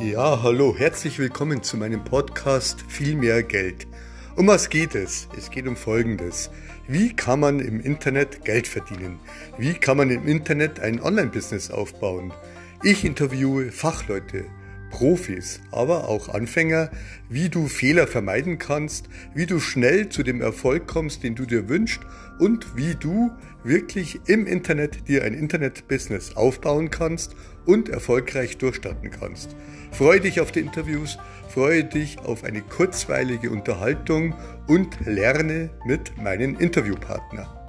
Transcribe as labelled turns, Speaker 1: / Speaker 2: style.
Speaker 1: Ja, hallo, herzlich willkommen zu meinem Podcast Viel mehr Geld. Um was geht es? Es geht um Folgendes. Wie kann man im Internet Geld verdienen? Wie kann man im Internet ein Online-Business aufbauen? Ich interviewe Fachleute, Profis, aber auch Anfänger, wie du Fehler vermeiden kannst, wie du schnell zu dem Erfolg kommst, den du dir wünschst und wie du wirklich im Internet dir ein Internet-Business aufbauen kannst und erfolgreich durchstarten kannst. Freue dich auf die Interviews, freue dich auf eine kurzweilige Unterhaltung und lerne mit meinen Interviewpartner.